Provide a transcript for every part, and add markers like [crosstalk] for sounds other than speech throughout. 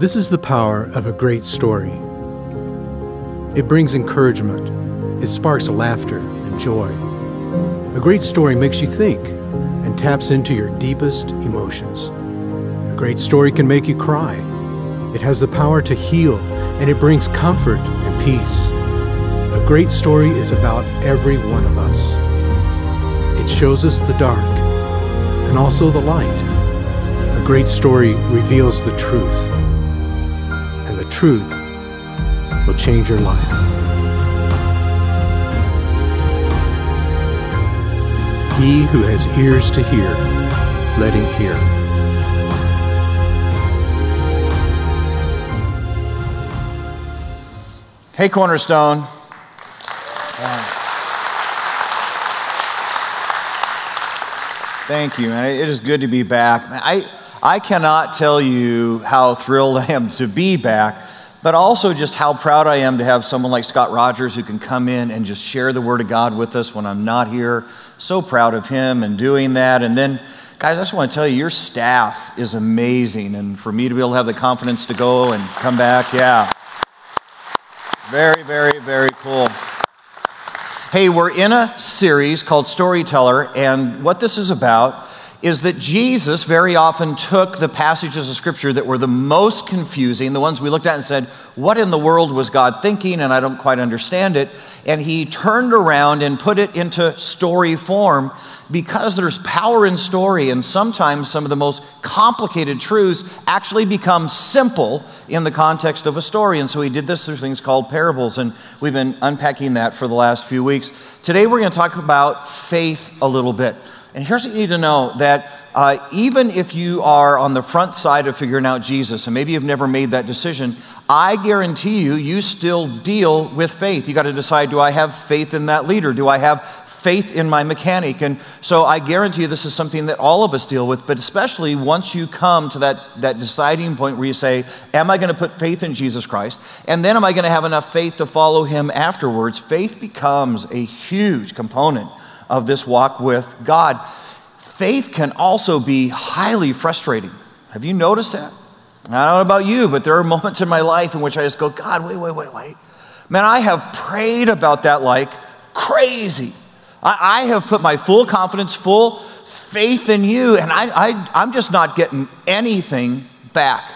This is the power of a great story. It brings encouragement, it sparks laughter and joy. A great story makes you think and taps into your deepest emotions. A great story can make you cry. It has the power to heal and it brings comfort and peace. A great story is about every one of us. It shows us the dark and also the light. A great story reveals the truth truth will change your life. He who has ears to hear, let him hear. Hey, Cornerstone. Thank you, man. It is good to be back. I, I cannot tell you how thrilled [laughs] I am to be back, but also just how proud I am to have someone like Scott Rogers who can come in and just share the Word of God with us when I'm not here. So proud of him and doing that. And then, guys, I just want to tell you, your staff is amazing. And for me to be able to have the confidence to go and come back, yeah. Very, very, very cool. Hey, we're in a series called Storyteller, and what this is about is that Jesus very often took the passages of Scripture that were the most confusing, the ones we looked at and said, What in the world was God thinking? And I don't quite understand it. And he turned around and put it into story form because there's power in story, and sometimes some of the most complicated truths actually become simple in the context of a story. And so he did this through things called parables, and we've been unpacking that for the last few weeks. Today we're going to talk about faith a little bit. And here's what you need to know that uh, even if you are on the front side of figuring out Jesus, and maybe you've never made that decision, I guarantee you, you still deal with faith. You got to decide do I have faith in that leader? Do I have faith in my mechanic? And so I guarantee you this is something that all of us deal with, but especially once you come to that, that deciding point where you say, Am I going to put faith in Jesus Christ? And then am I going to have enough faith to follow him afterwards? Faith becomes a huge component of this walk with God. Faith can also be highly frustrating. Have you noticed that? I don't know about you, but there are moments in my life in which I just go, God, wait, wait, wait, wait. Man, I have prayed about that like crazy. I, I have put my full confidence, full faith in you, and I, I, I'm just not getting anything back.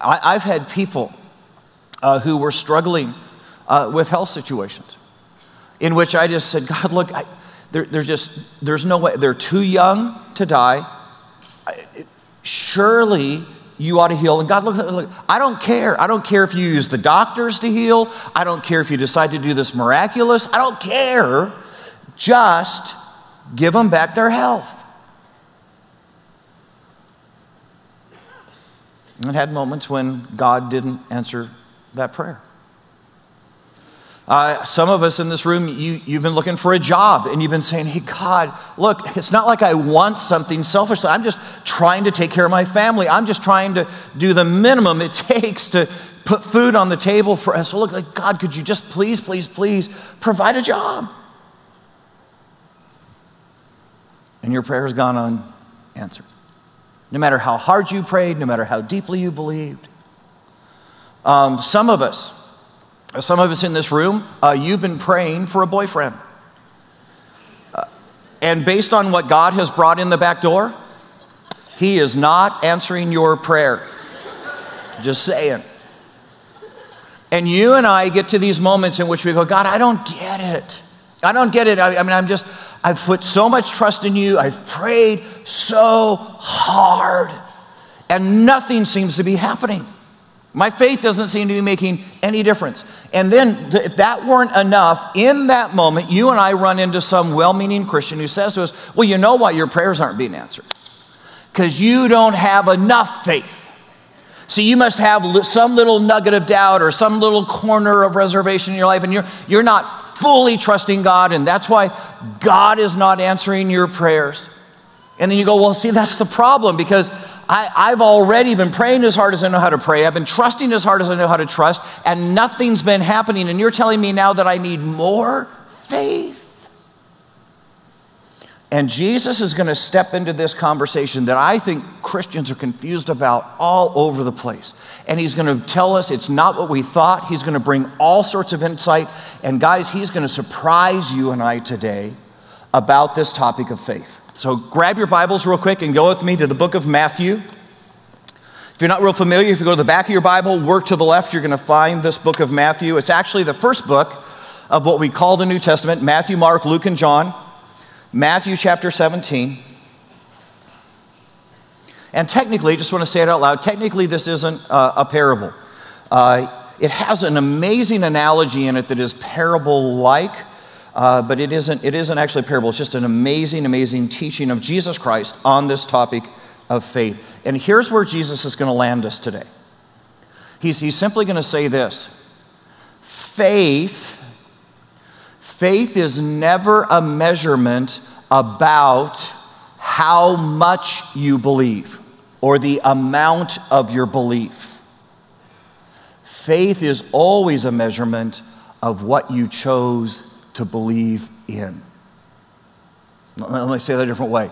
I, have had people uh, who were struggling uh, with health situations in which I just said, God, look, I, there, there's just, there's no way, they're too young to die. I, surely you ought to heal. And God, look, look, I don't care. I don't care if you use the doctors to heal. I don't care if you decide to do this miraculous. I don't care. Just give them back their health. And had moments when God didn't answer that prayer. Uh, some of us in this room, you, you've been looking for a job and you've been saying, Hey, God, look, it's not like I want something selfishly. I'm just trying to take care of my family. I'm just trying to do the minimum it [laughs] takes to put food on the table for us. So, look, like, God, could you just please, please, please provide a job? And your prayer has gone unanswered. No matter how hard you prayed, no matter how deeply you believed. Um, some of us, some of us in this room, uh, you've been praying for a boyfriend. Uh, and based on what God has brought in the back door, He is not answering your prayer. Just saying. And you and I get to these moments in which we go, God, I don't get it. I don't get it. I, I mean, I'm just, I've put so much trust in you. I've prayed so hard, and nothing seems to be happening. My faith doesn't seem to be making any difference. And then, if that weren't enough, in that moment, you and I run into some well meaning Christian who says to us, Well, you know why your prayers aren't being answered? Because you don't have enough faith. So you must have some little nugget of doubt or some little corner of reservation in your life, and you're, you're not fully trusting God, and that's why God is not answering your prayers. And then you go, Well, see, that's the problem because I, have already been praying as hard as I know how to pray. I've been trusting as hard as I know how to trust, and nothing's been happening. And you're telling me now that I need more faith? And Jesus is going to step into this conversation that I think Christians are confused about all over the place. And he's going to tell us it's not what we thought. He's going to bring all sorts of insight. And guys, he's going to surprise you and I today about this topic of faith. So grab your Bibles real quick and go with me to the book of Matthew. If you're not real familiar, if you go to the back of your Bible, work to the left, you're going to find this book of Matthew. It's actually the first book of what we call the New Testament Matthew, Mark, Luke, and John. Matthew chapter 17. And technically, just want to say it out loud, technically, this isn't uh, a parable. Uh, it has an amazing analogy in it that is parable like, uh, but it isn't, it isn't actually a parable. It's just an amazing, amazing teaching of Jesus Christ on this topic of faith. And here's where Jesus is going to land us today. He's, he's simply going to say this faith Faith is never a measurement about how much you believe or the amount of your belief. Faith is always a measurement of what you chose to believe in. Let me say that a different way.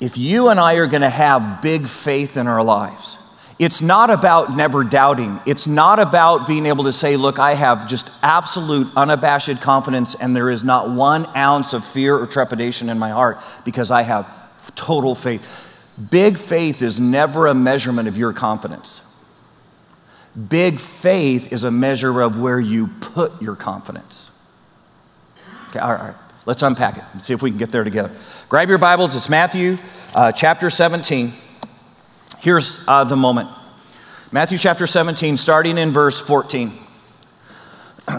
If you and I are going to have big faith in our lives, it's not about never doubting. It's not about being able to say, look, I have just absolute, unabashed confidence, and there is not one ounce of fear or trepidation in my heart because I have total faith. Big faith is never a measurement of your confidence. Big faith is a measure of where you put your confidence. Okay, all right, let's unpack it. Let's see if we can get there together. Grab your Bibles, it's Matthew uh, chapter 17. Here's uh, the moment Matthew chapter 17, starting in verse 14. [clears throat]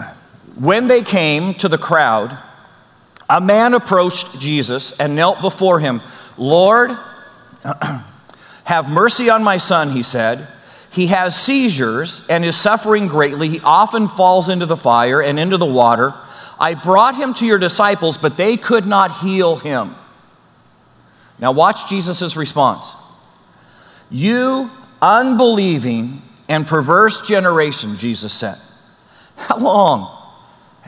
when they came to the crowd, a man approached Jesus and knelt before him. Lord, [clears throat] have mercy on my son, he said. He has seizures and is suffering greatly. He often falls into the fire and into the water. I brought him to your disciples, but they could not heal him. Now, watch Jesus' response. You unbelieving and perverse generation, Jesus said. How long?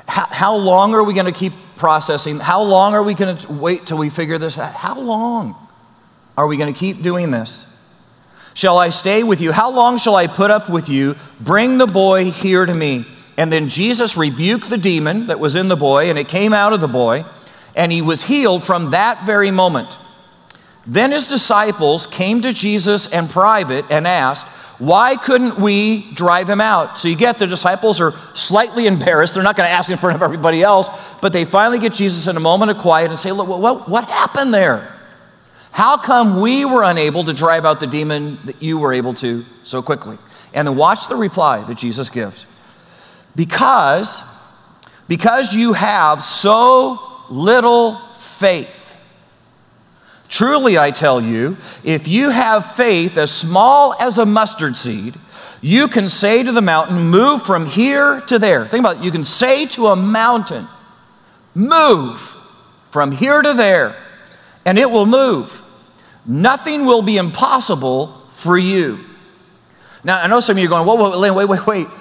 How, how long are we going to keep processing? How long are we going to wait till we figure this out? How long are we going to keep doing this? Shall I stay with you? How long shall I put up with you? Bring the boy here to me. And then Jesus rebuked the demon that was in the boy, and it came out of the boy, and he was healed from that very moment. Then his disciples came to Jesus in private and asked, Why couldn't we drive him out? So you get the disciples are slightly embarrassed. They're not going to ask in front of everybody else, but they finally get Jesus in a moment of quiet and say, Look, what, what happened there? How come we were unable to drive out the demon that you were able to so quickly? And then watch the reply that Jesus gives. Because, because you have so little faith. Truly, I tell you, if you have faith as small as a mustard seed, you can say to the mountain, Move from here to there. Think about it. You can say to a mountain, Move from here to there, and it will move. Nothing will be impossible for you. Now, I know some of you are going, Whoa, wait, wait, wait, wait.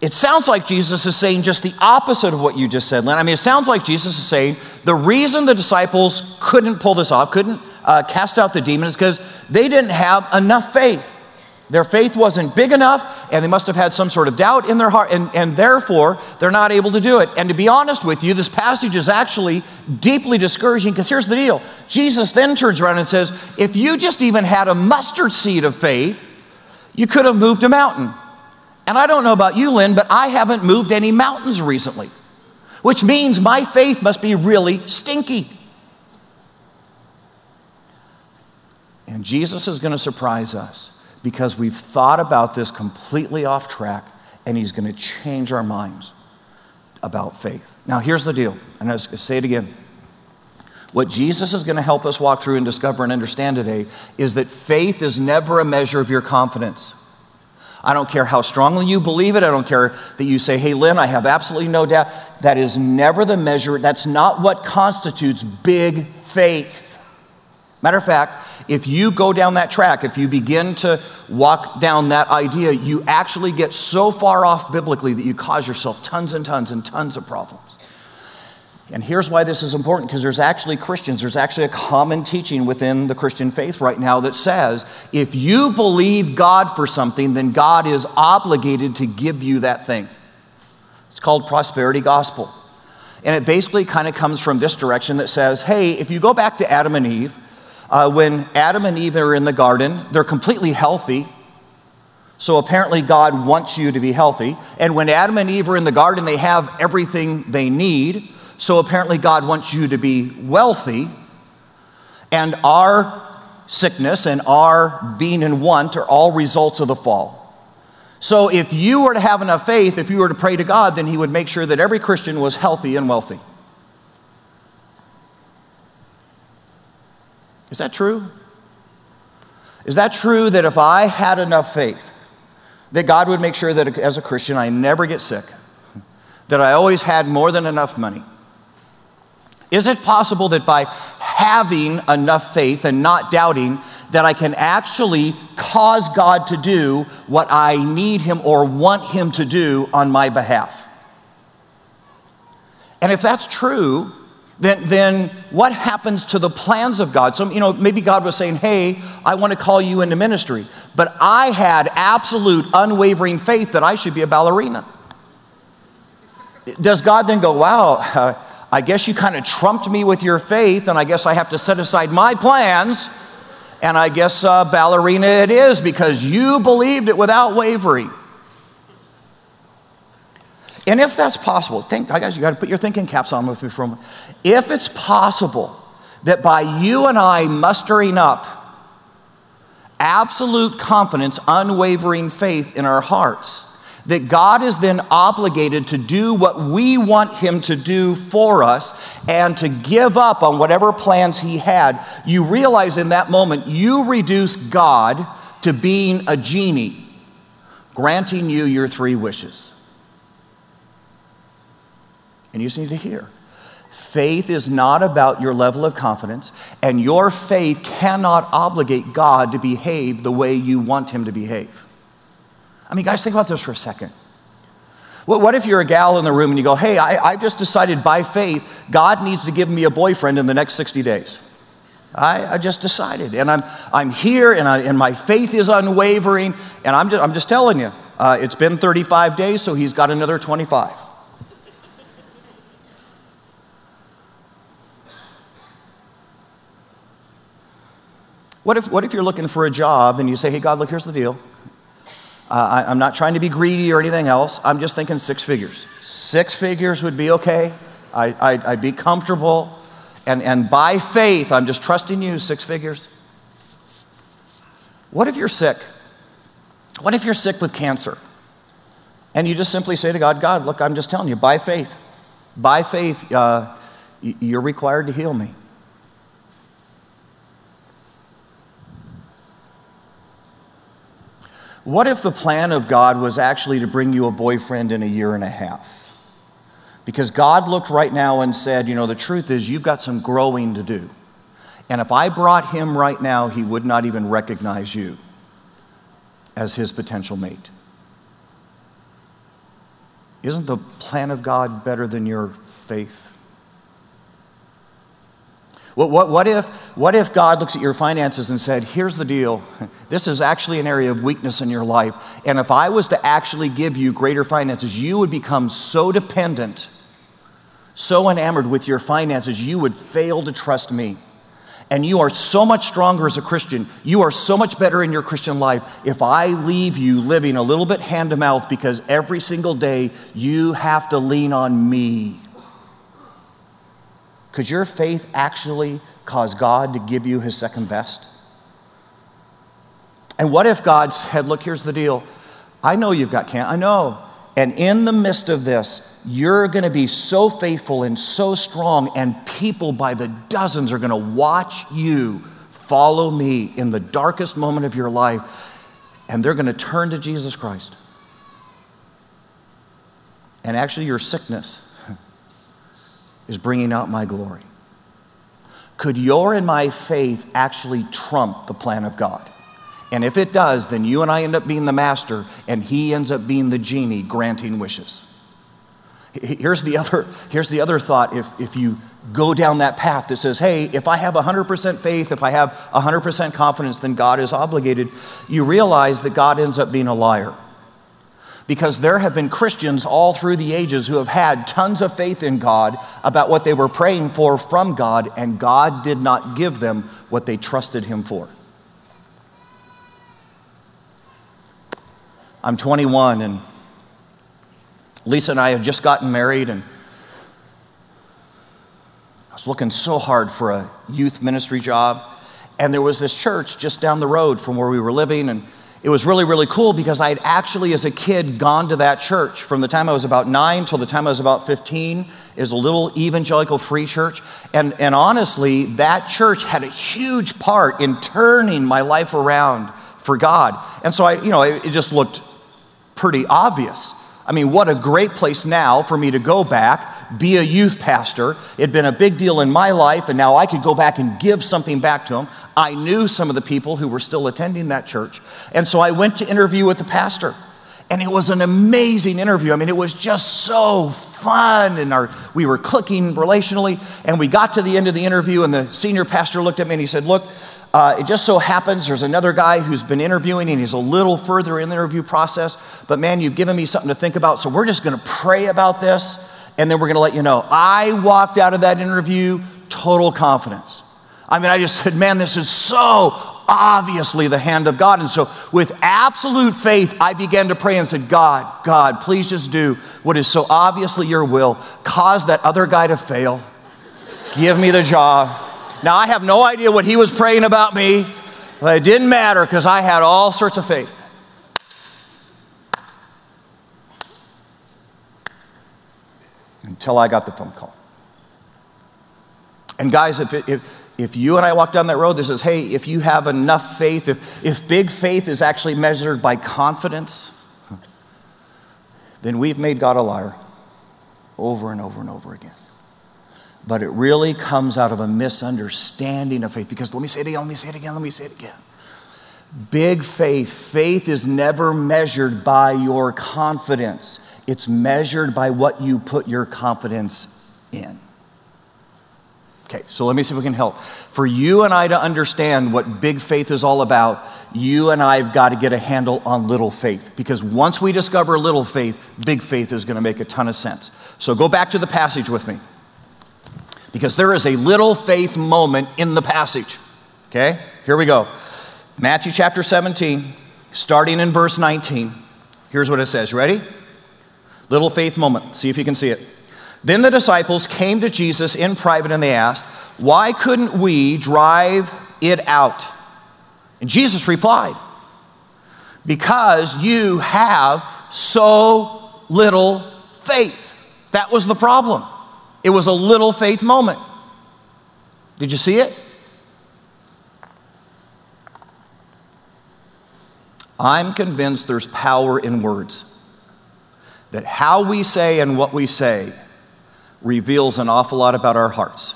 It sounds like Jesus is saying just the opposite of what you just said, Lynn. I mean, it sounds like Jesus is saying the reason the disciples couldn't pull this off, couldn't uh, cast out the demon, is because they didn't have enough faith. Their faith wasn't big enough, and they must have had some sort of doubt in their heart, and, and therefore they're not able to do it. And to be honest with you, this passage is actually deeply discouraging because here's the deal Jesus then turns around and says, If you just even had a mustard seed of faith, you could have moved a mountain. And I don't know about you, Lynn, but I haven't moved any mountains recently, which means my faith must be really stinky. And Jesus is going to surprise us because we've thought about this completely off track, and he's going to change our minds about faith. Now, here's the deal, and I'll say it again. What Jesus is going to help us walk through and discover and understand today is that faith is never a measure of your confidence. I don't care how strongly you believe it. I don't care that you say, hey, Lynn, I have absolutely no doubt. That is never the measure. That's not what constitutes big faith. Matter of fact, if you go down that track, if you begin to walk down that idea, you actually get so far off biblically that you cause yourself tons and tons and tons of problems. And here's why this is important because there's actually Christians, there's actually a common teaching within the Christian faith right now that says if you believe God for something, then God is obligated to give you that thing. It's called prosperity gospel. And it basically kind of comes from this direction that says, hey, if you go back to Adam and Eve, uh, when Adam and Eve are in the garden, they're completely healthy. So apparently, God wants you to be healthy. And when Adam and Eve are in the garden, they have everything they need. So apparently, God wants you to be wealthy. And our sickness and our being in want are all results of the fall. So if you were to have enough faith, if you were to pray to God, then He would make sure that every Christian was healthy and wealthy. Is that true? Is that true that if I had enough faith, that God would make sure that as a Christian I never get sick, [laughs] that I always had more than enough money? Is it possible that by having enough faith and not doubting, that I can actually cause God to do what I need Him or want Him to do on my behalf? And if that's true, then, then what happens to the plans of God? So, you know, maybe God was saying, hey, I want to call you into ministry, but I had absolute unwavering faith that I should be a ballerina. Does God then go, wow, uh, I guess you kind of trumped me with your faith, and I guess I have to set aside my plans, and I guess uh, ballerina it is because you believed it without wavering. And if that's possible, think, I guess you got to put your thinking caps on with me for a moment. If it's possible that by you and I mustering up absolute confidence, unwavering faith in our hearts, that God is then obligated to do what we want Him to do for us and to give up on whatever plans He had, you realize in that moment you reduce God to being a genie, granting you your three wishes. And you just need to hear. Faith is not about your level of confidence, and your faith cannot obligate God to behave the way you want Him to behave. I mean, guys, think about this for a second. What if you're a gal in the room and you go, hey, I, just decided by faith God needs to give me a boyfriend in the next 60 days? I, I just decided. And I'm, I'm here and, I, and my faith is unwavering. And I'm just, I'm just telling you, uh, it's been 35 days, so he's got another 25. What if, what if you're looking for a job and you say, hey, God, look, here's the deal. Uh, I, am not trying to be greedy or anything else. I'm just thinking six figures. Six figures would be okay. I, I, would be comfortable. And, and by faith, I'm just trusting you, six figures. What if you're sick? What if you're sick with cancer? And you just simply say to God, God, look, I'm just telling you, by faith, by faith, uh, you're required to heal me. What if the plan of God was actually to bring you a boyfriend in a year and a half? Because God looked right now and said, You know, the truth is, you've got some growing to do. And if I brought him right now, he would not even recognize you as his potential mate. Isn't the plan of God better than your faith? What, what, what, if, what if God looks at your finances and said, Here's the deal. [laughs] This is actually an area of weakness in your life. And if I was to actually give you greater finances, you would become so dependent, so enamored with your finances, you would fail to trust me. And you are so much stronger as a Christian. You are so much better in your Christian life if I leave you living a little bit hand to mouth because every single day you have to lean on me. Could your faith actually cause God to give you his second best? And what if God said, Look, here's the deal. I know you've got cancer. I know. And in the midst of this, you're going to be so faithful and so strong, and people by the dozens are going to watch you follow me in the darkest moment of your life, and they're going to turn to Jesus Christ. And actually, your sickness is bringing out my glory. Could your and my faith actually trump the plan of God? And if it does, then you and I end up being the master, and he ends up being the genie granting wishes. Here's the other, here's the other thought if, if you go down that path that says, hey, if I have 100% faith, if I have 100% confidence, then God is obligated, you realize that God ends up being a liar. Because there have been Christians all through the ages who have had tons of faith in God about what they were praying for from God, and God did not give them what they trusted Him for. I'm 21, and Lisa and I had just gotten married, and I was looking so hard for a youth ministry job. And there was this church just down the road from where we were living, and it was really, really cool because I had actually, as a kid, gone to that church from the time I was about nine till the time I was about 15. It was a little evangelical free church. And, and honestly, that church had a huge part in turning my life around for God. And so I, you know, it, it just looked pretty obvious. I mean, what a great place now for me to go back, be a youth pastor. It'd been a big deal in my life, and now I could go back and give something back to them. I knew some of the people who were still attending that church. And so I went to interview with the pastor. And it was an amazing interview. I mean, it was just so fun, and our, we were clicking relationally. And we got to the end of the interview, and the senior pastor looked at me and he said, Look, uh, it just so happens there's another guy who's been interviewing and he's a little further in the interview process. But man, you've given me something to think about. So we're just going to pray about this and then we're going to let you know. I walked out of that interview total confidence. I mean, I just said, man, this is so obviously the hand of God. And so, with absolute faith, I began to pray and said, God, God, please just do what is so obviously your will. Cause that other guy to fail. Give me the job. Now, I have no idea what he was praying about me, but it didn't matter because I had all sorts of faith. Until I got the phone call. And, guys, if, if, if you and I walk down that road that says, hey, if you have enough faith, if, if big faith is actually measured by confidence, then we've made God a liar over and over and over again but it really comes out of a misunderstanding of faith. Because let me say it again, let me say it again, let me say it again. Big faith, faith is never measured by your confidence, it's measured by what you put your confidence in. Okay, so let me see if we can help. For you and I to understand what big faith is all about, you and I have got to get a handle on little faith. Because once we discover little faith, big faith is going to make a ton of sense. So go back to the passage with me because there is a little faith moment in the passage. Okay, here we go. Matthew chapter 17, starting in verse 19. Here's what it says. Ready? Little faith moment. See if you can see it. Then the disciples came to Jesus in private and they asked, Why couldn't we drive it out? And Jesus replied, Because you have so little faith. That was the problem. It was a little faith moment. Did you see it? I'm convinced there's power in words. That how we say and what we say reveals an awful lot about our hearts.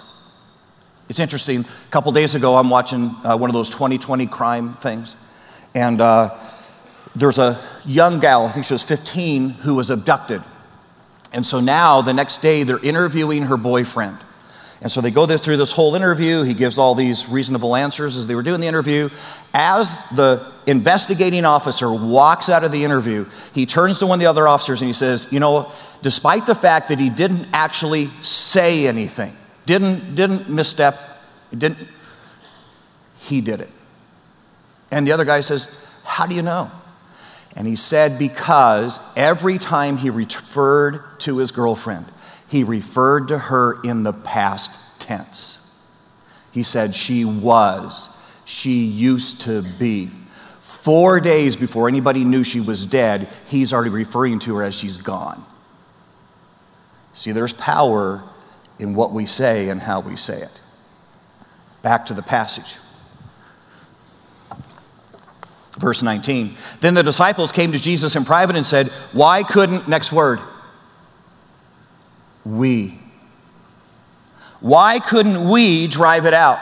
It's interesting. A couple days ago, I'm watching uh, one of those 20/20 crime things, and uh, there's a young gal, I think she was 15, who was abducted. And so now, the next day, they're interviewing her boyfriend. And so they go through this whole interview. He gives all these reasonable answers as they were doing the interview. As the investigating officer walks out of the interview, he turns to one of the other officers and he says, You know, despite the fact that he didn't actually say anything, didn't, didn't misstep, didn't, he did it. And the other guy says, How do you know? And he said, because every time he referred to his girlfriend, he referred to her in the past tense. He said, She was, she used to be. Four days before anybody knew she was dead, he's already referring to her as she's gone. See, there's power in what we say and how we say it. Back to the passage. Verse 19. Then the disciples came to Jesus in private and said, Why couldn't, next word, we? Why couldn't we drive it out?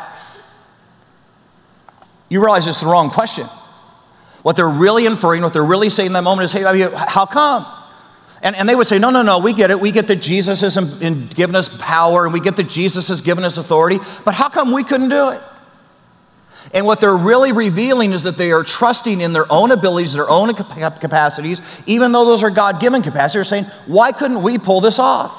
You realize it's the wrong question. What they're really inferring, what they're really saying in that moment is, hey, how come? And, and they would say, no, no, no, we get it. We get that Jesus has given us power and we get that Jesus has given us authority. But how come we couldn't do it? And what they're really revealing is that they are trusting in their own abilities, their own capacities, even though those are God given capacities. They're saying, why couldn't we pull this off?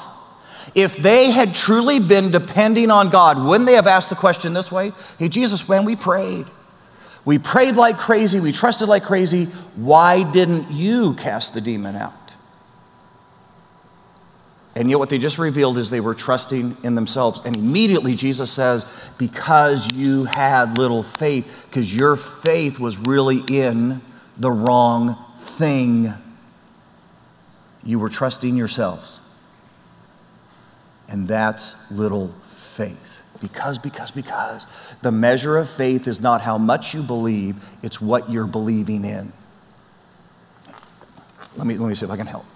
If they had truly been depending on God, wouldn't they have asked the question this way? Hey, Jesus, when we prayed, we prayed like crazy, we trusted like crazy, why didn't you cast the demon out? And yet, what they just revealed is they were trusting in themselves. And immediately, Jesus says, Because you had little faith, because your faith was really in the wrong thing. You were trusting yourselves. And that's little faith. Because, because, because. The measure of faith is not how much you believe, it's what you're believing in. Let me, let me see if I can help.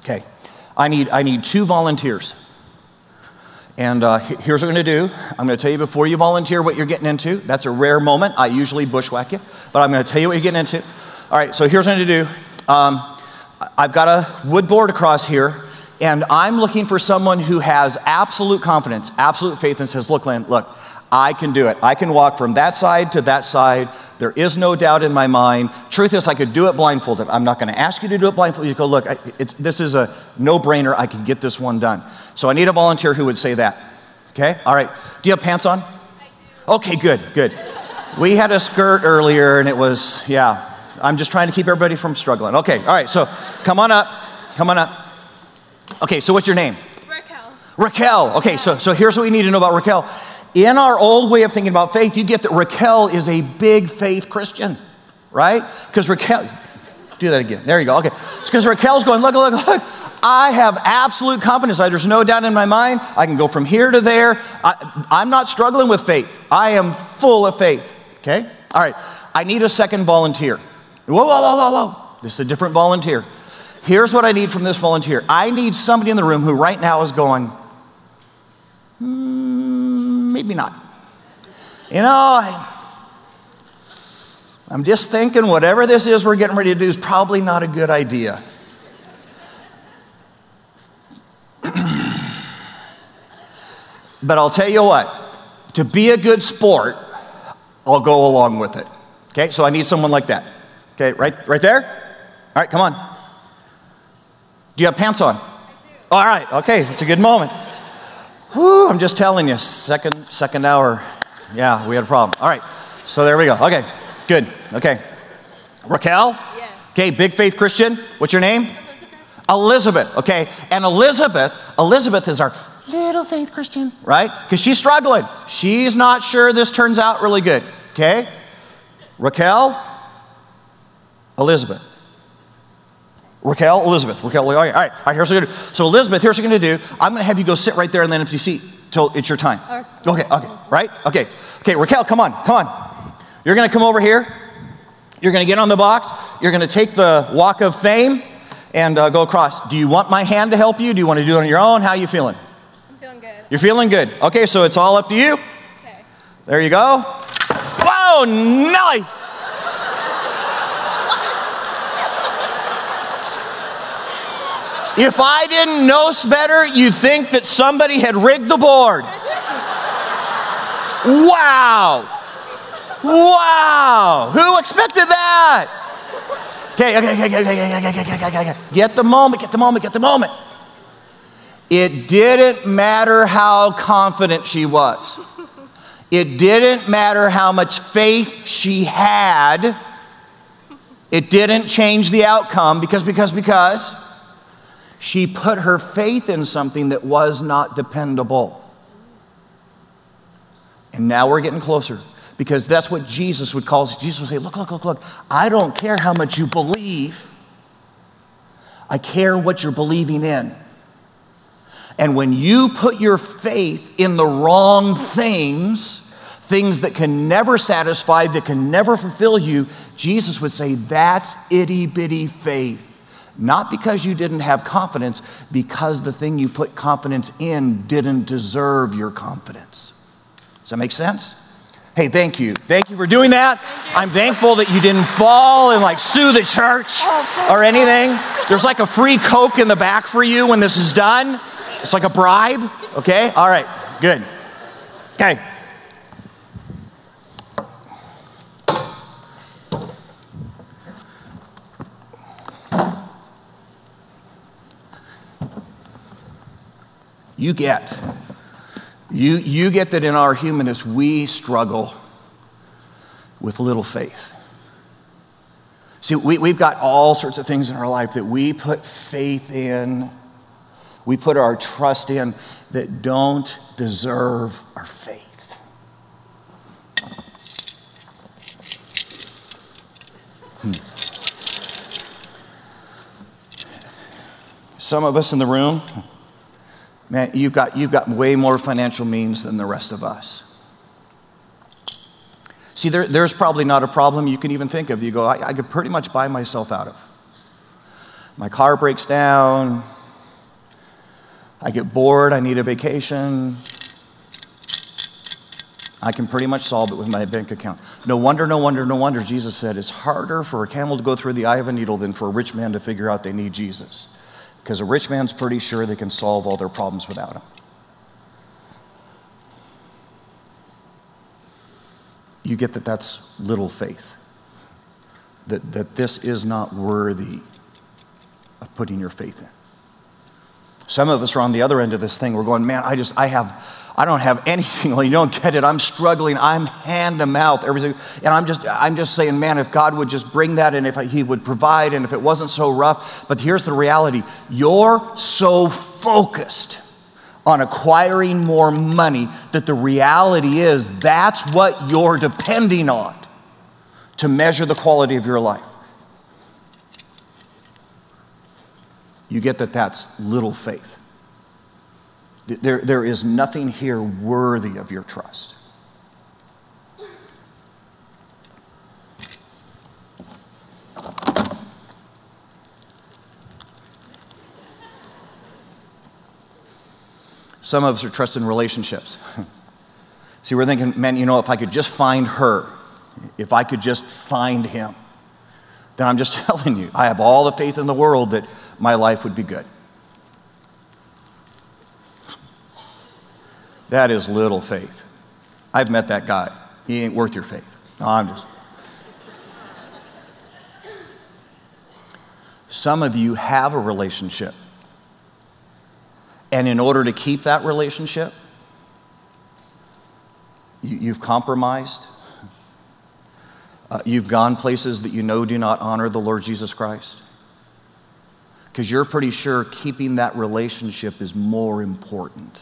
Okay, I need, I need two volunteers. And uh, here's what I'm going to do. I'm going to tell you before you volunteer what you're getting into. That's a rare moment. I usually bushwhack you, but I'm going to tell you what you're getting into. All right, so here's what I'm going to do. Um, I've got a wood board across here, and I'm looking for someone who has absolute confidence, absolute faith, and says, Look, Len, look, I can do it. I can walk from that side to that side. There is no doubt in my mind. Truth is, I could do it blindfolded. I'm not going to ask you to do it blindfolded. You go, look, this is a no brainer. I can get this one done. So I need a volunteer who would say that. Okay? All right. Do you have pants on? Okay, good, good. We had a skirt earlier and it was, yeah. I'm just trying to keep everybody from struggling. Okay, all right. So come on up. Come on up. Okay, so what's your name? Raquel. Raquel. Okay, so, so here's what we need to know about Raquel in our old way of thinking about faith, you get that Raquel is a big faith Christian, right? Because Raquel, do that again. There you go. Okay. It's because Raquel's going, look, look, look. I have absolute confidence. There's no doubt in my mind. I can go from here to there. I, I'm not struggling with faith. I am full of faith. Okay? All right. I need a second volunteer. Whoa, whoa, whoa, whoa, whoa. This is a different volunteer. Here's what I need from this volunteer I need somebody in the room who right now is going, hmm, maybe not. You know, I, I'm just thinking whatever this is we're getting ready to do is probably not a good idea. [clears throat] but I'll tell you what, to be a good sport, I'll go along with it. Okay, so I need someone like that. Okay, right, right there? All right, come on. Do you have pants on? All right, okay, it's a good moment. Whew, I'm just telling you, second, second hour, yeah, we had a problem. All right, so there we go. Okay, good. Okay. Raquel? Yes. Okay, big faith Christian. What's your name? Elizabeth. Elizabeth, okay. And Elizabeth, Elizabeth is our little faith Christian, right? Because she's struggling. She's not sure this turns out really good, okay? Raquel, Elizabeth. Raquel, Elizabeth. Raquel, all right, all right, here's what we're gonna do. So, Elizabeth, here's what we're gonna do. I'm gonna have you go sit right there in that empty seat till it's your time. Okay, okay, right? Okay, okay, Raquel, come on, come on. You're gonna come over here. You're gonna get on the box. You're gonna take the walk of fame and uh, go across. Do you want my hand to help you? Do you want to do it on your own? How are you feeling? I'm feeling good. You're feeling good. Okay, so it's all up to you. Okay. There you go. Whoa, nice. If I didn't know better, you'd think that somebody had rigged the board. Wow. Wow. Who expected that? Okay, okay, okay, okay, okay, okay, okay, okay, okay. Get the moment, get the moment, get the moment. It didn't matter how confident she was. It didn't matter how much faith she had. It didn't change the outcome because, because, because she put her faith in something that was not dependable. And now we're getting closer because that's what Jesus would call us. Jesus would say, Look, look, look, look. I don't care how much you believe, I care what you're believing in. And when you put your faith in the wrong things, things that can never satisfy, that can never fulfill you, Jesus would say, That's itty bitty faith. Not because you didn't have confidence, because the thing you put confidence in didn't deserve your confidence. Does that make sense? Hey, thank you. Thank you for doing that. I'm thankful that you didn't fall and like sue the church or anything. There's like a free Coke in the back for you when this is done. It's like a bribe, okay? All right, good. Okay. You get you, you get that in our humanness, we struggle with little faith. See, we, we've got all sorts of things in our life that we put faith in, we put our trust in that don't deserve our faith. Hmm. Some of us in the room, man, you've got, you've got way more financial means than the rest of us. See, there, there's probably not a problem you can even think of. You go, I, I could pretty much buy myself out of. My car breaks down. I get bored. I need a vacation. I can pretty much solve it with my bank account. No wonder, no wonder, no wonder Jesus said it's harder for a camel to go through the eye of a needle than for a rich man to figure out they need Jesus because a rich man's pretty sure they can solve all their problems without him. You get that that's little faith, that, that this is not worthy of putting your faith in. Some of us are on the other end of this thing. We're going, man, I just, I have, I don't have [laughs] anything. You don't get it. I'm struggling. I'm hand to mouth. Everything. And I'm just, I'm just saying, man, if God would just bring that and if He would provide and if it wasn't so rough. But here's the reality you're so focused on acquiring more money that the reality is that's what you're depending on to measure the quality of your life. You get that that's little faith. There, there is nothing here worthy of your trust. Some of us are trusting relationships. [laughs] See, we're thinking, man, you know, if I could just find her, if I could just find him, then I'm just [laughs] telling you, I have all the faith in the world that my life would be good. That is little faith. I've met that guy. He ain't worth your faith. No, I'm just. Some of you have a relationship. And in order to keep that relationship, you, have compromised. Uh, you've gone places that you know do not honor the Lord Jesus Christ. Because you're pretty sure keeping that relationship is more important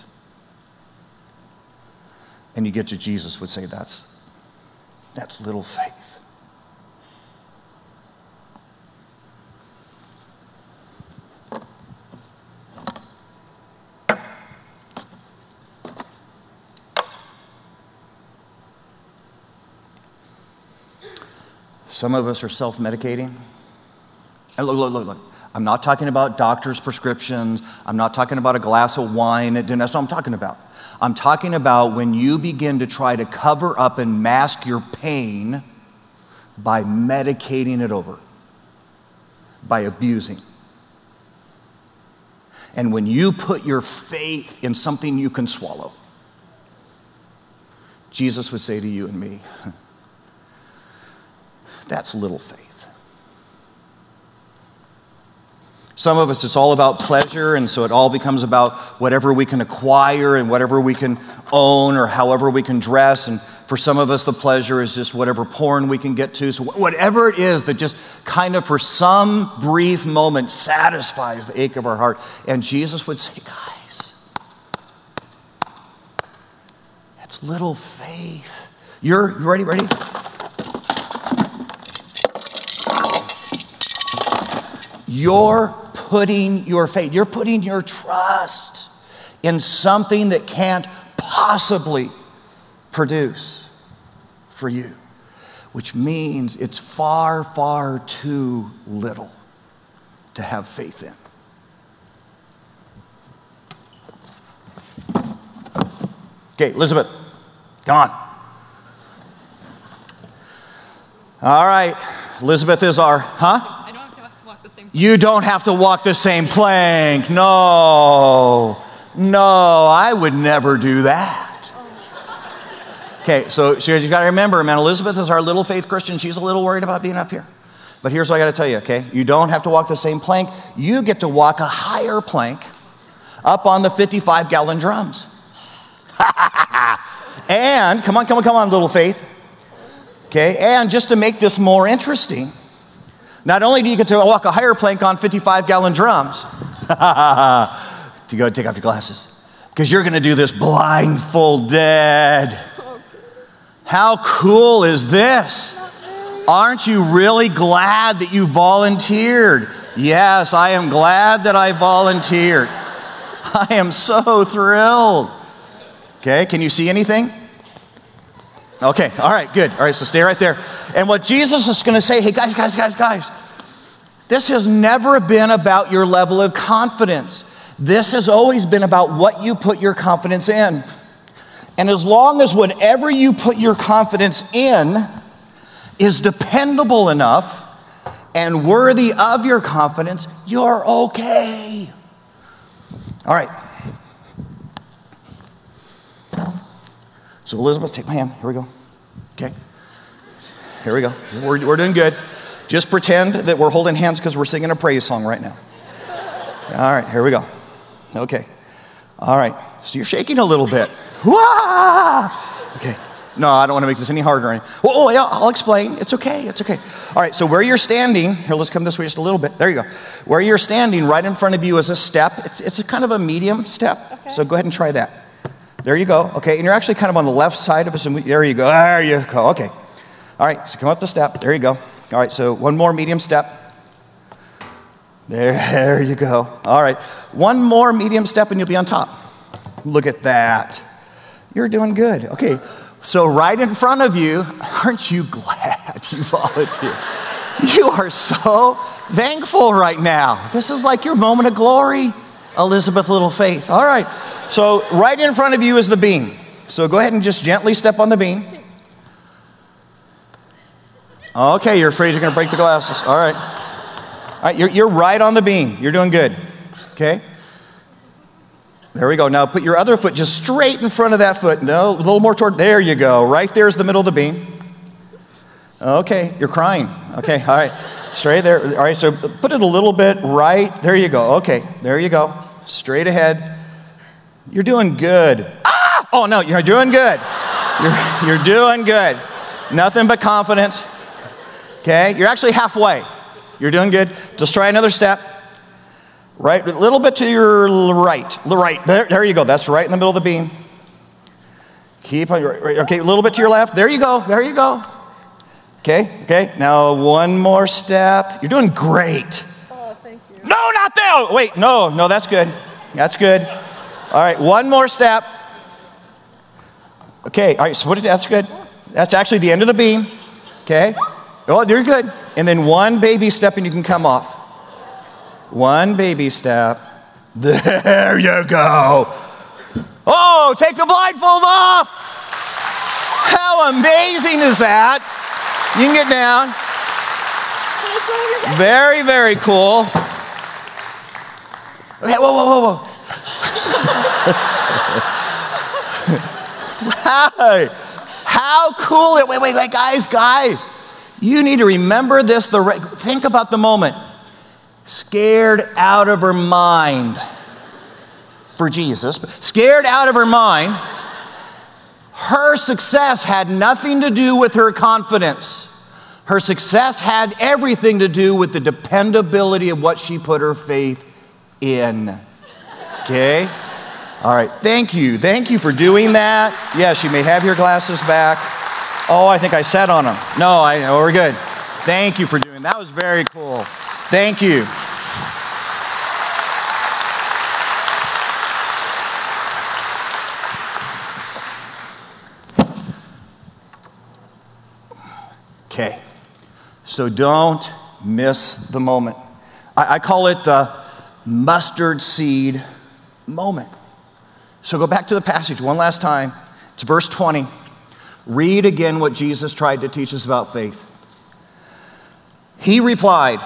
and you get to Jesus would say that's that's little faith. Some of us are self medicating. And look, look, look, look. I'm not talking about doctor's prescriptions. I'm not talking about a glass of wine. That's what I'm talking about. I'm talking about when you begin to try to cover up and mask your pain by medicating it over, by abusing. And when you put your faith in something you can swallow, Jesus would say to you and me, [laughs] that's little faith. Some of us, it's all about pleasure, and so it all becomes about whatever we can acquire and whatever we can own or however we can dress. And for some of us, the pleasure is just whatever porn we can get to. So, whatever it is that just kind of for some brief moment satisfies the ache of our heart. And Jesus would say, guys, it's little faith. You're ready, ready? You're putting your faith, you're putting your trust in something that can't possibly produce for you, which means it's far, far too little to have faith in. Okay, Elizabeth, come on. All right. Elizabeth is our, huh? I don't have to walk the same. You don't have to walk the same plank. No. No, I would never do that. Okay, so, so you got to remember, man, Elizabeth is our little faith Christian. She's a little worried about being up here. But here's what I got to tell you, okay? You don't have to walk the same plank. You get to walk a higher plank up on the 55 gallon drums. [laughs] and, come on, come on, come on, little faith. Okay, and just to make this more interesting, not only do you get to walk a higher plank on 55 gallon drums, [laughs] to go take off your glasses, because you're going to do this blindfolded. How cool is this? Aren't you really glad that you volunteered? Yes, I am glad that I volunteered. [laughs] I am so thrilled. Okay, can you see anything? Okay, all right, good. All right, so stay right there. And what Jesus is going to say, hey, guys, guys, guys, guys, this has never been about your level of confidence. This has always been about what you put your confidence in. And as long as whatever you put your confidence in is dependable enough and worthy of your confidence, you're okay. All right. So, Elizabeth, take my hand. Here we go. Okay. Here we go. We're, we're doing good. Just pretend that we're holding hands because we're singing a praise song right now. All right, here we go. Okay. All right. So you're shaking a little bit. Okay. No, I don't want to make this any harder. Oh, oh, yeah, I'll explain. It's okay. It's okay. All right, so where you're standing, here, let's come this way just a little bit. There you go. Where you're standing, right in front of you is a step. It's, it's a kind of a medium step. Okay. So go ahead and try that. There you go. Okay, and you're actually kind of on the left side of us. And there you go. There you go. Okay. All right, so come up the step. There you go. All right, so one more medium step. There, [laughs] there you go. All right, one more medium step and you'll be on top. Look at that. You're doing good. Okay, so right in front of you, [laughs] aren't you glad you volunteered? you are so thankful right now. This is like your moment of glory, Elizabeth Little Faith. All right, so right in front of you is the beam. So go ahead and just gently step on the beam. Okay, you're afraid you're going to break the glasses. All right. All right, you're, you're right on the beam. You're doing good. Okay? There we go. Now put your other foot just straight in front of that foot. No, a little more toward. There you go. Right there's the middle of the beam. Okay, you're crying. Okay, all right. Straight there. All right, so put it a little bit right. There you go. Okay, there you go. Straight ahead. You're doing good. Ah! Oh, no, you're doing good. You're, you're doing good. Nothing but confidence. Okay? You're actually halfway. You're doing good. Just try another step. Right, a little bit to your right. Right, there, there you go. That's right in the middle of the beam. Keep on, okay, a little bit to your left. There you go. There you go. Okay, okay. Now one more step. You're doing great. Oh, thank you. No, not there. Wait, no, no, that's good. That's good. All right, one more step. Okay, all right, so what, that's good. That's actually the end of the beam. Okay. Oh, you're good. And then one baby step and you can come off. One baby step. There you go. Oh, take the blindfold off. How amazing is that? You can get down. Very, very cool. Okay, whoa, whoa, whoa, whoa. Hi. How cool wait, wait, wait, guys, guys. You need to remember this. The, think about the moment. Scared out of her mind for Jesus, scared out of her mind. Her success had nothing to do with her confidence. Her success had everything to do with the dependability of what she put her faith in. Okay? All right, thank you. Thank you for doing that. Yes, you may have your glasses back. Oh, I think I sat on them. No, I, oh, we're good. Thank you for doing that. was very cool. Thank you. Okay, so don't miss the moment. I, I call it the mustard seed moment. So go back to the passage one last time. It's verse 20. Read again what Jesus tried to teach us about faith. He replied,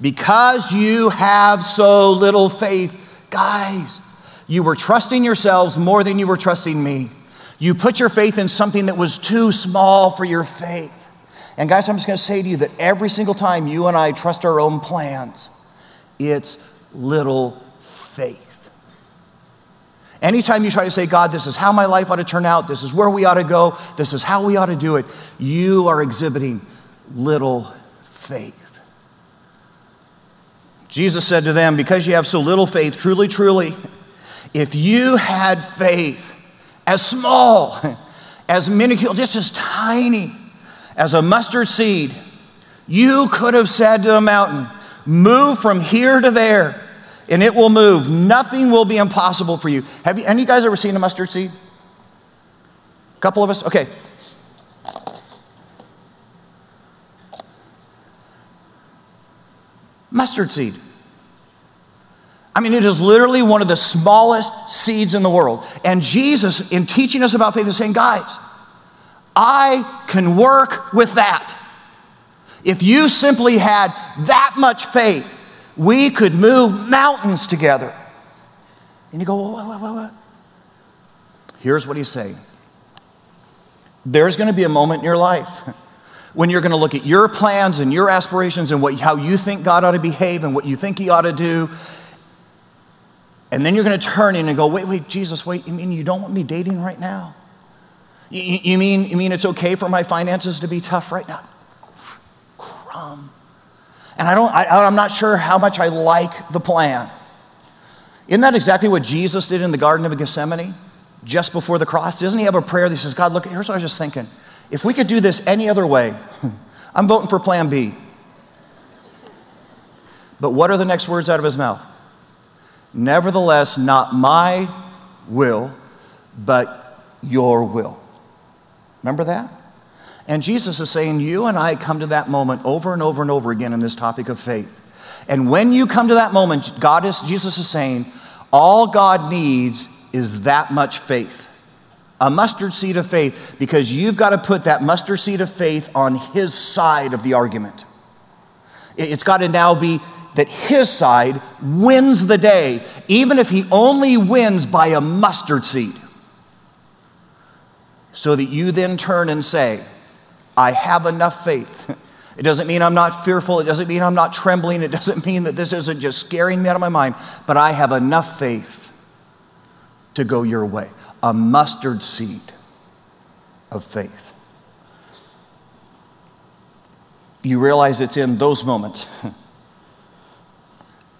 Because you have so little faith, guys, you were trusting yourselves more than you were trusting me. You put your faith in something that was too small for your faith. And guys, I'm just going to say to you that every single time you and I trust our own plans, it's little faith. Anytime you try to say, God, this is how my life ought to turn out, this is where we ought to go, this is how we ought to do it, you are exhibiting little faith. Jesus said to them, Because you have so little faith, truly, truly, if you had faith as small, [laughs] as minuscule, just as tiny as a mustard seed, you could have said to a mountain, Move from here to there, and it will move. Nothing will be impossible for you. Have you, any of you guys ever seen a mustard seed? A couple of us? Okay. Mustard seed. I mean, it is literally one of the smallest seeds in the world. And Jesus, in teaching us about faith, is saying, guys, I can work with that. If you simply had that much faith, we could move mountains together. And you go, what, what? Here's what he's saying there's going to be a moment in your life when you're going to look at your plans and your aspirations and what, how you think God ought to behave and what you think he ought to do. And then you're going to turn in and go, wait, wait, Jesus, wait, you mean you don't want me dating right now? You, you, mean, you mean it's okay for my finances to be tough right now? Crumb. And I don't, I, I'm not sure how much I like the plan. Isn't that exactly what Jesus did in the Garden of Gethsemane just before the cross? Doesn't he have a prayer that says, God, look, here's what I was just thinking. If we could do this any other way, [laughs] I'm voting for plan B. But what are the next words out of his mouth? Nevertheless, not my will, but your will. Remember that? And Jesus is saying, You and I come to that moment over and over and over again in this topic of faith. And when you come to that moment, God is, Jesus is saying, all God needs is that much faith. A mustard seed of faith, because you've got to put that mustard seed of faith on his side of the argument. It's got to now be that his side wins the day, even if he only wins by a mustard seed. So that you then turn and say, I have enough faith. [laughs] It doesn't mean I'm not fearful. It doesn't mean I'm not trembling. It doesn't mean that this isn't just scaring me out of my mind, but I have enough faith to go your way. A mustard seed of faith. You realize it's in those moments [laughs]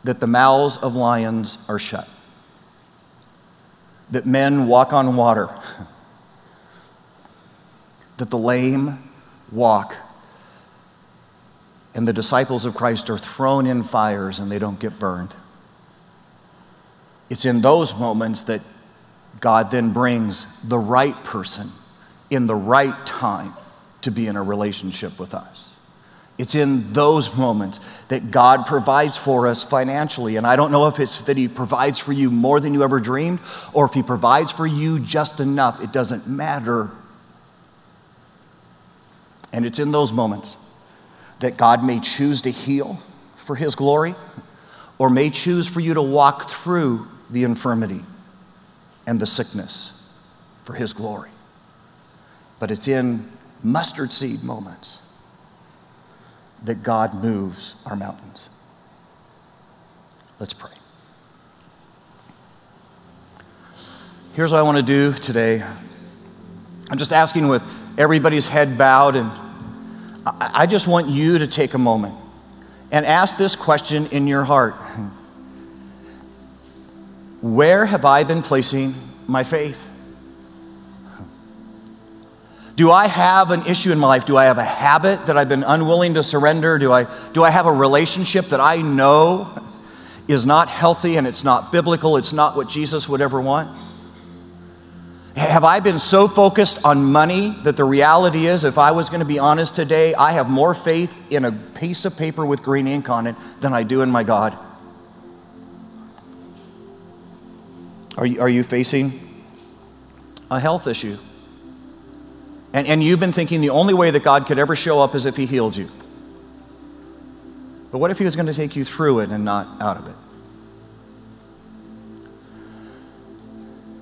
that the mouths of lions are shut, that men walk on water, [laughs] that the lame walk, and the disciples of Christ are thrown in fires and they don't get burned. It's in those moments that God then brings the right person in the right time to be in a relationship with us. It's in those moments that God provides for us financially. And I don't know if it's that He provides for you more than you ever dreamed or if He provides for you just enough. It doesn't matter. And it's in those moments that God may choose to heal for His glory or may choose for you to walk through the infirmity and the sickness for His glory. But it's in mustard seed moments that God moves our mountains. Let's pray. Here's what I want to do today. I'm just asking with everybody's head bowed, and I just want you to take a moment and ask this question in your heart Where have I been placing my faith? Do I have an issue in my life? Do I have a habit that I've been unwilling to surrender? Do I, do I have a relationship that I know is not healthy and it's not biblical? It's not what Jesus would ever want? Have I been so focused on money that the reality is, if I was going to be honest today, I have more faith in a piece of paper with green ink on it than I do in my God? Are you, are you facing a health issue? And, and you've been thinking the only way that God could ever show up is if He healed you. But what if He was going to take you through it and not out of it?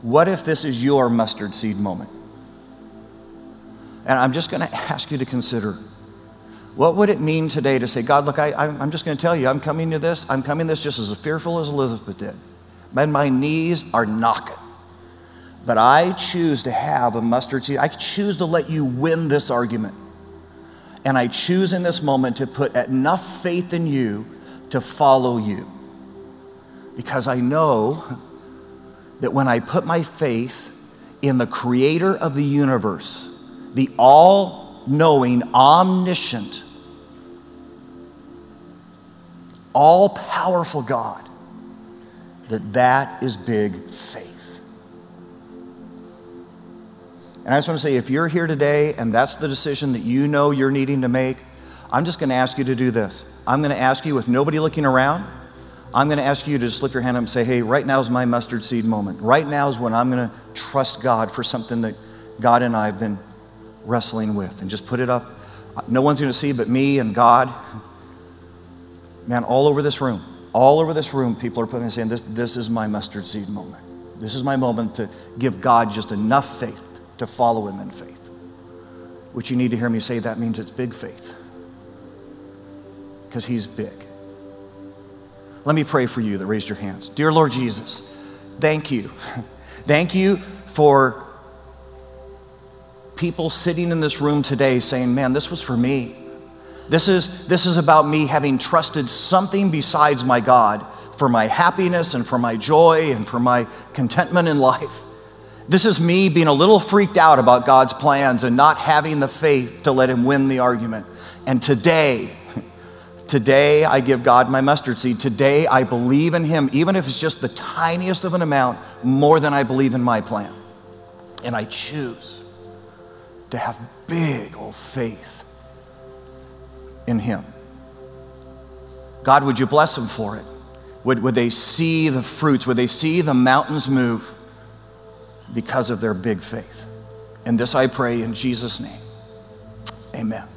What if this is your mustard seed moment? And I'm just going to ask you to consider what would it mean today to say, God, look, I, I'm just going to tell you, I'm coming to this. I'm coming to this just as fearful as Elizabeth did. Man, my knees are knocking. But I choose to have a mustard seed. I choose to let you win this argument. And I choose in this moment to put enough faith in you to follow you. Because I know that when I put my faith in the creator of the universe, the all knowing, omniscient, all powerful God, that that is big faith. And I just want to say if you're here today and that's the decision that you know you're needing to make, I'm just going to ask you to do this. I'm going to ask you, with nobody looking around, I'm going to ask you to slip your hand up and say, hey, right now is my mustard seed moment. Right now is when I'm going to trust God for something that God and I have been wrestling with. And just put it up. No one's going to see but me and God. [laughs] Man, all over this room, all over this room, people are putting and saying, this, this is my mustard seed moment. This is my moment to give God just enough faith to follow Him in faith. Which you need to hear me say that means it's big faith. Because He's big. Let me pray for you that raised your hands. Dear Lord Jesus, thank you. [laughs] thank you for people sitting in this room today saying, Man, this was for me. This is, this is about me having trusted something besides my God for my happiness and for my joy and for my contentment in life. This is me being a little freaked out about God's plans and not having the faith to let Him win the argument. And today, Today, I give God my mustard seed. Today, I believe in Him, even if it's just the tiniest of an amount, more than I believe in my plan. And I choose to have big old faith in Him. God, would you bless them for it? Would, would they see the fruits? Would they see the mountains move because of their big faith? And this I pray in Jesus' name. Amen.